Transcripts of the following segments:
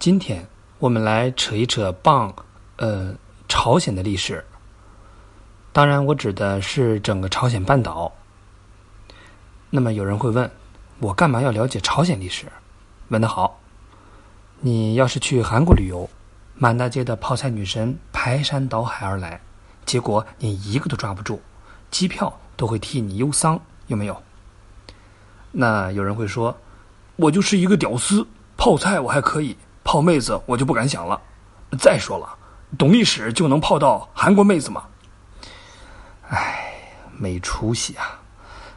今天我们来扯一扯棒，呃，朝鲜的历史。当然，我指的是整个朝鲜半岛。那么有人会问，我干嘛要了解朝鲜历史？问得好。你要是去韩国旅游，满大街的泡菜女神排山倒海而来，结果你一个都抓不住，机票都会替你忧桑，有没有？那有人会说，我就是一个屌丝，泡菜我还可以，泡妹子我就不敢想了。再说了，懂历史就能泡到韩国妹子吗？唉，没出息啊！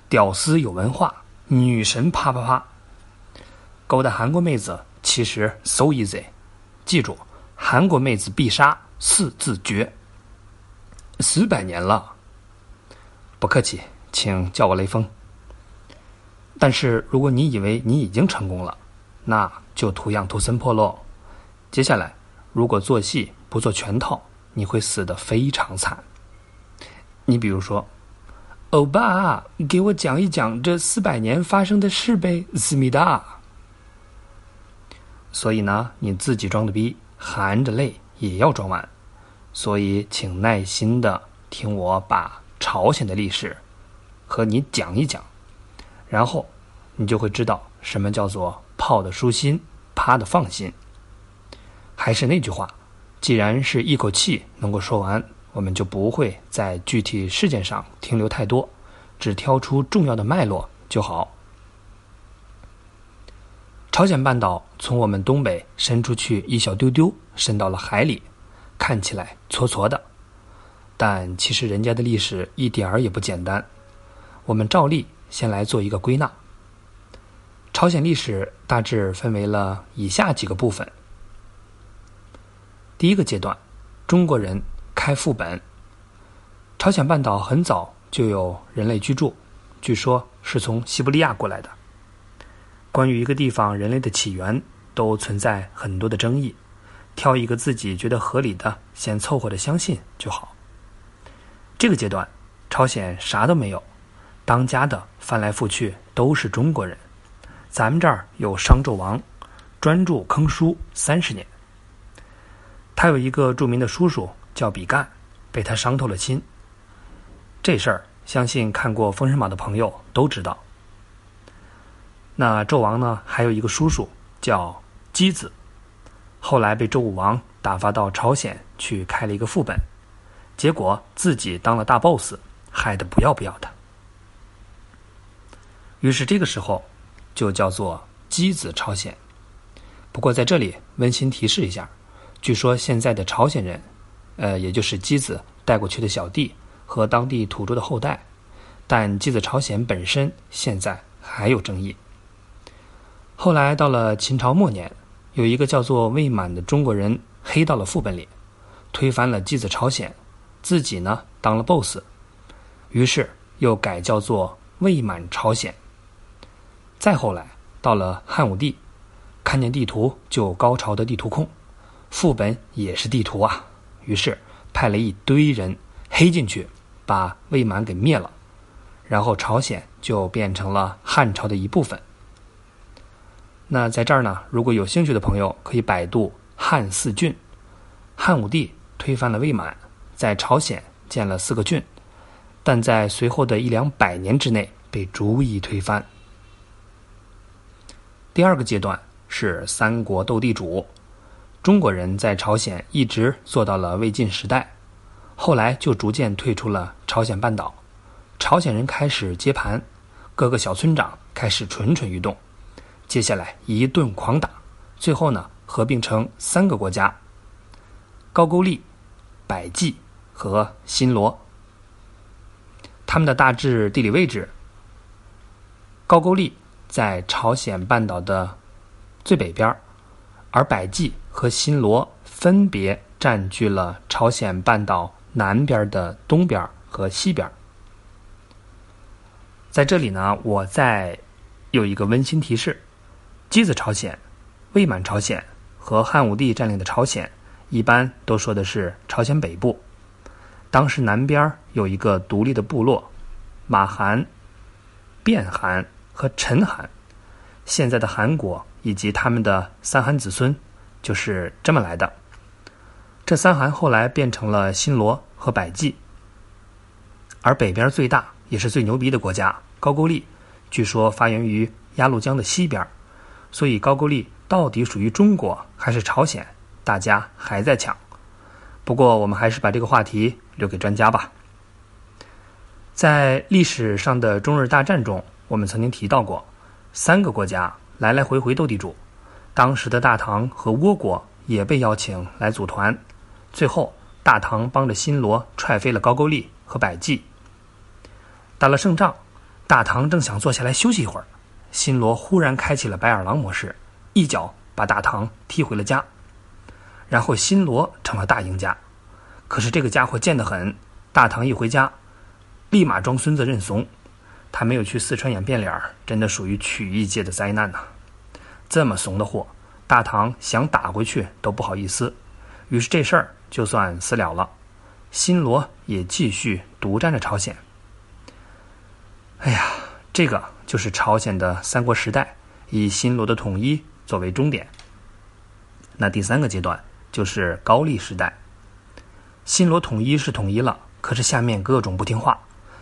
屌丝有文化，女神啪啪啪，勾搭韩国妹子其实 so easy。记住，韩国妹子必杀，四字诀。四百年了，不客气，请叫我雷锋。但是如果你以为你已经成功了，那就图样图森破喽。接下来，如果做戏不做全套，你会死得非常惨。你比如说。欧巴，给我讲一讲这四百年发生的事呗，思密达。所以呢，你自己装的逼，含着泪也要装完。所以，请耐心的听我把朝鲜的历史和你讲一讲，然后你就会知道什么叫做泡的舒心，趴的放心。还是那句话，既然是一口气能够说完。我们就不会在具体事件上停留太多，只挑出重要的脉络就好。朝鲜半岛从我们东北伸出去一小丢丢，伸到了海里，看起来搓搓的，但其实人家的历史一点儿也不简单。我们照例先来做一个归纳。朝鲜历史大致分为了以下几个部分。第一个阶段，中国人。开副本。朝鲜半岛很早就有人类居住，据说是从西伯利亚过来的。关于一个地方人类的起源，都存在很多的争议。挑一个自己觉得合理的，先凑合着相信就好。这个阶段，朝鲜啥都没有，当家的翻来覆去都是中国人。咱们这儿有商纣王，专注坑书三十年。他有一个著名的叔叔。叫比干，被他伤透了心。这事儿，相信看过《封神榜》的朋友都知道。那纣王呢，还有一个叔叔叫箕子，后来被周武王打发到朝鲜去开了一个副本，结果自己当了大 boss，害得不要不要的。于是这个时候就叫做箕子朝鲜。不过在这里温馨提示一下，据说现在的朝鲜人。呃，也就是箕子带过去的小弟和当地土著的后代，但箕子朝鲜本身现在还有争议。后来到了秦朝末年，有一个叫做魏满的中国人黑到了副本里，推翻了箕子朝鲜，自己呢当了 boss，于是又改叫做魏满朝鲜。再后来到了汉武帝，看见地图就高潮的地图控，副本也是地图啊。于是派了一堆人黑进去，把魏满给灭了，然后朝鲜就变成了汉朝的一部分。那在这儿呢，如果有兴趣的朋友可以百度汉四郡。汉武帝推翻了魏满，在朝鲜建了四个郡，但在随后的一两百年之内被逐一推翻。第二个阶段是三国斗地主。中国人在朝鲜一直做到了魏晋时代，后来就逐渐退出了朝鲜半岛。朝鲜人开始接盘，各个小村长开始蠢蠢欲动。接下来一顿狂打，最后呢合并成三个国家：高句丽、百济和新罗。他们的大致地理位置：高句丽在朝鲜半岛的最北边，而百济。和新罗分别占据了朝鲜半岛南边的东边和西边。在这里呢，我再有一个温馨提示：箕子朝鲜、魏满朝鲜和汉武帝占领的朝鲜，一般都说的是朝鲜北部。当时南边有一个独立的部落——马韩、卞韩和陈韩。现在的韩国以及他们的三韩子孙。就是这么来的。这三韩后来变成了新罗和百济，而北边最大也是最牛逼的国家高句丽，据说发源于鸭绿江的西边，所以高句丽到底属于中国还是朝鲜，大家还在抢。不过我们还是把这个话题留给专家吧。在历史上的中日大战中，我们曾经提到过，三个国家来来回回斗地主，当时的大唐和倭国也被邀请来组团。最后，大唐帮着新罗踹飞了高句丽和百济。打了胜仗，大唐正想坐下来休息一会儿，新罗忽然开启了白眼狼模式，一脚把大唐踢回了家。然后新罗成了大赢家。可是这个家伙贱得很，大唐一回家，立马装孙子认怂。他没有去四川演变脸儿，真的属于曲艺界的灾难呐！这么怂的货，大唐想打回去都不好意思。于是这事儿。就算私了了，新罗也继续独占着朝鲜。哎呀，这个就是朝鲜的三国时代，以新罗的统一作为终点。那第三个阶段就是高丽时代。新罗统一是统一了，可是下面各种不听话，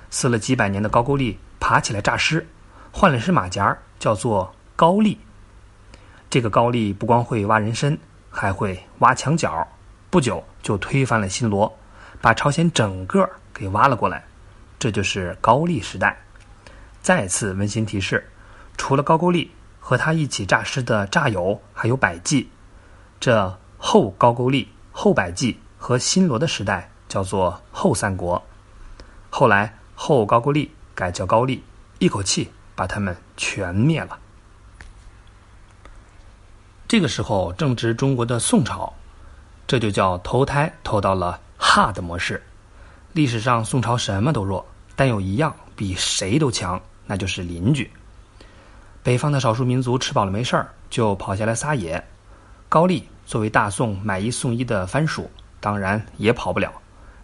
死了几百年的高句丽爬起来诈尸，换了身马甲，叫做高丽。这个高丽不光会挖人参，还会挖墙角。不久就推翻了新罗，把朝鲜整个给挖了过来，这就是高丽时代。再次温馨提示：除了高句丽和他一起诈尸的诈友，还有百济。这后高句丽、后百济和新罗的时代叫做后三国。后来后高句丽改叫高丽，一口气把他们全灭了。这个时候正值中国的宋朝。这就叫投胎投到了 hard 模式。历史上宋朝什么都弱，但有一样比谁都强，那就是邻居。北方的少数民族吃饱了没事儿，就跑下来撒野。高丽作为大宋买一送一的藩属，当然也跑不了。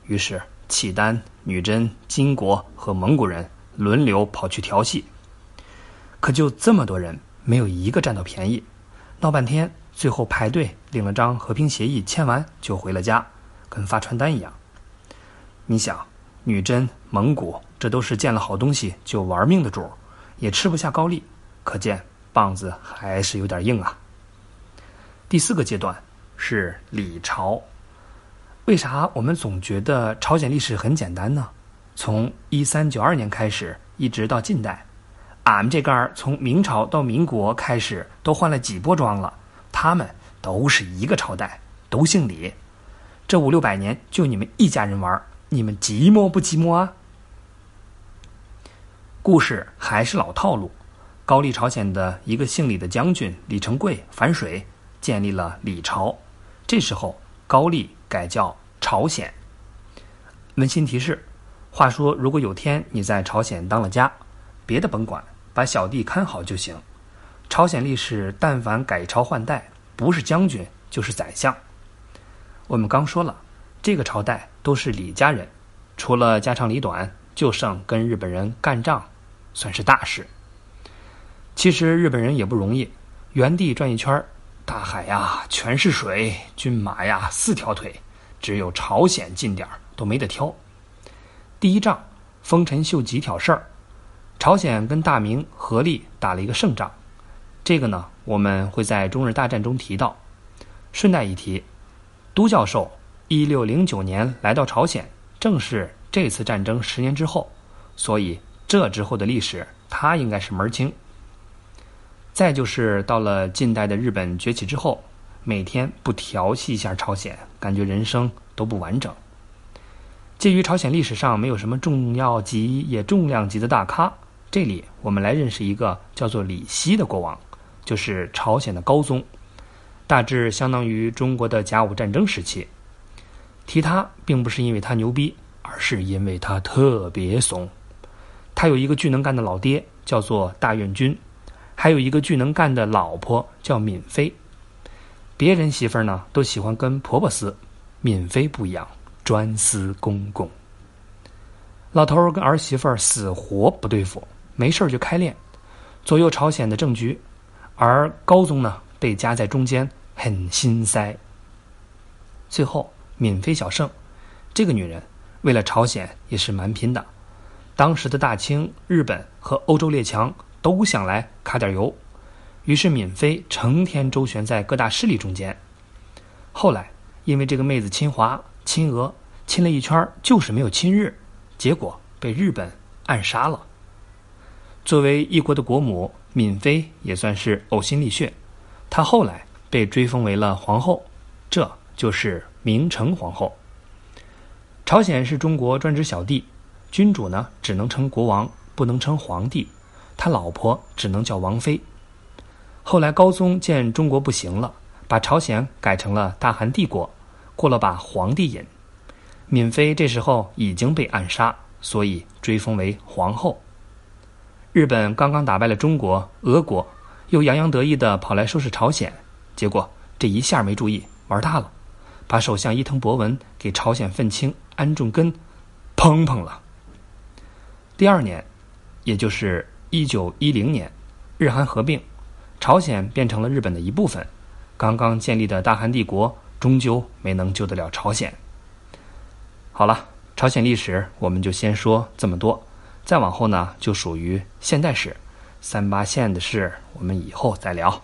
于是契丹、女真、金国和蒙古人轮流跑去调戏。可就这么多人，没有一个占到便宜，闹半天。最后排队领了张和平协议，签完就回了家，跟发传单一样。你想，女真、蒙古这都是见了好东西就玩命的主，也吃不下高丽，可见棒子还是有点硬啊。第四个阶段是李朝。为啥我们总觉得朝鲜历史很简单呢？从一三九二年开始，一直到近代，俺们这杆儿从明朝到民国开始，都换了几波装了。他们都是一个朝代，都姓李，这五六百年就你们一家人玩，你们寂寞不寂寞啊？故事还是老套路，高丽朝鲜的一个姓李的将军李成桂反水，建立了李朝。这时候高丽改叫朝鲜。温馨提示：话说，如果有天你在朝鲜当了家，别的甭管，把小弟看好就行。朝鲜历史，但凡改朝换代，不是将军就是宰相。我们刚说了，这个朝代都是李家人，除了家长里短，就剩跟日本人干仗，算是大事。其实日本人也不容易，原地转一圈，大海呀全是水，军马呀四条腿，只有朝鲜近点儿都没得挑。第一仗，丰臣秀吉挑事儿，朝鲜跟大明合力打了一个胜仗。这个呢，我们会在中日大战中提到。顺带一提，都教授一六零九年来到朝鲜，正是这次战争十年之后，所以这之后的历史他应该是门儿清。再就是到了近代的日本崛起之后，每天不调戏一下朝鲜，感觉人生都不完整。介于朝鲜历史上没有什么重要级也重量级的大咖，这里我们来认识一个叫做李希的国王。就是朝鲜的高宗，大致相当于中国的甲午战争时期。提他并不是因为他牛逼，而是因为他特别怂。他有一个巨能干的老爹，叫做大院君，还有一个巨能干的老婆叫敏妃。别人媳妇儿呢都喜欢跟婆婆撕，敏妃不一样，专司公公。老头儿跟儿媳妇儿死活不对付，没事就开练，左右朝鲜的政局。而高宗呢，被夹在中间，很心塞。最后，闵妃小胜，这个女人为了朝鲜也是蛮拼的。当时的大清、日本和欧洲列强都想来卡点油，于是闵妃成天周旋在各大势力中间。后来，因为这个妹子亲华、亲俄，亲了一圈就是没有亲日，结果被日本暗杀了。作为一国的国母，闵妃也算是呕心沥血。她后来被追封为了皇后，这就是明成皇后。朝鲜是中国专职小弟，君主呢只能称国王，不能称皇帝，他老婆只能叫王妃。后来高宗见中国不行了，把朝鲜改成了大韩帝国，过了把皇帝瘾。闵妃这时候已经被暗杀，所以追封为皇后。日本刚刚打败了中国、俄国，又洋洋得意地跑来收拾朝鲜，结果这一下没注意，玩大了，把首相伊藤博文给朝鲜愤青安重根砰砰了。第二年，也就是一九一零年，日韩合并，朝鲜变成了日本的一部分。刚刚建立的大韩帝国终究没能救得了朝鲜。好了，朝鲜历史我们就先说这么多。再往后呢，就属于现代史，三八线的事，我们以后再聊。